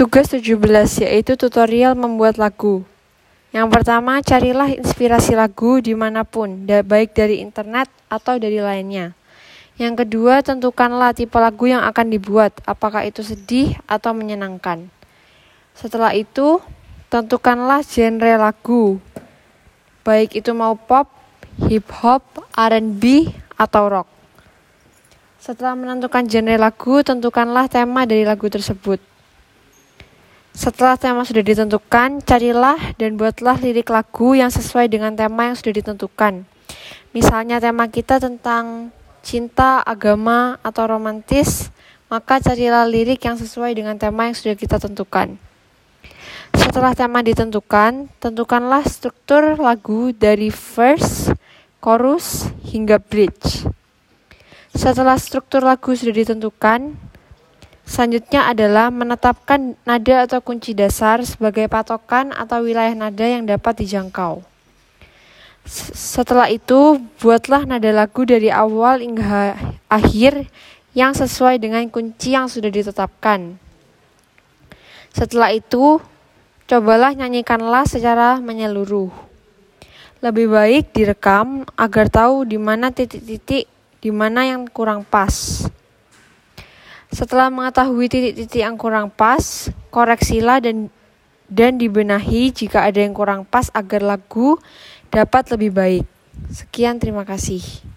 Tugas 17 yaitu tutorial membuat lagu. Yang pertama, carilah inspirasi lagu di mana pun, baik dari internet atau dari lainnya. Yang kedua, tentukanlah tipe lagu yang akan dibuat, apakah itu sedih atau menyenangkan. Setelah itu, tentukanlah genre lagu, baik itu mau pop, hip hop, R&B, atau rock. Setelah menentukan genre lagu, tentukanlah tema dari lagu tersebut. Setelah tema sudah ditentukan, carilah dan buatlah lirik lagu yang sesuai dengan tema yang sudah ditentukan. Misalnya tema kita tentang cinta, agama, atau romantis, maka carilah lirik yang sesuai dengan tema yang sudah kita tentukan. Setelah tema ditentukan, tentukanlah struktur lagu dari verse, chorus, hingga bridge. Setelah struktur lagu sudah ditentukan, Selanjutnya adalah menetapkan nada atau kunci dasar sebagai patokan atau wilayah nada yang dapat dijangkau. Setelah itu, buatlah nada lagu dari awal hingga akhir yang sesuai dengan kunci yang sudah ditetapkan. Setelah itu, cobalah nyanyikanlah secara menyeluruh. Lebih baik direkam agar tahu di mana titik-titik di mana yang kurang pas. Setelah mengetahui titik-titik yang kurang pas, koreksilah dan dan dibenahi jika ada yang kurang pas agar lagu dapat lebih baik. Sekian, terima kasih.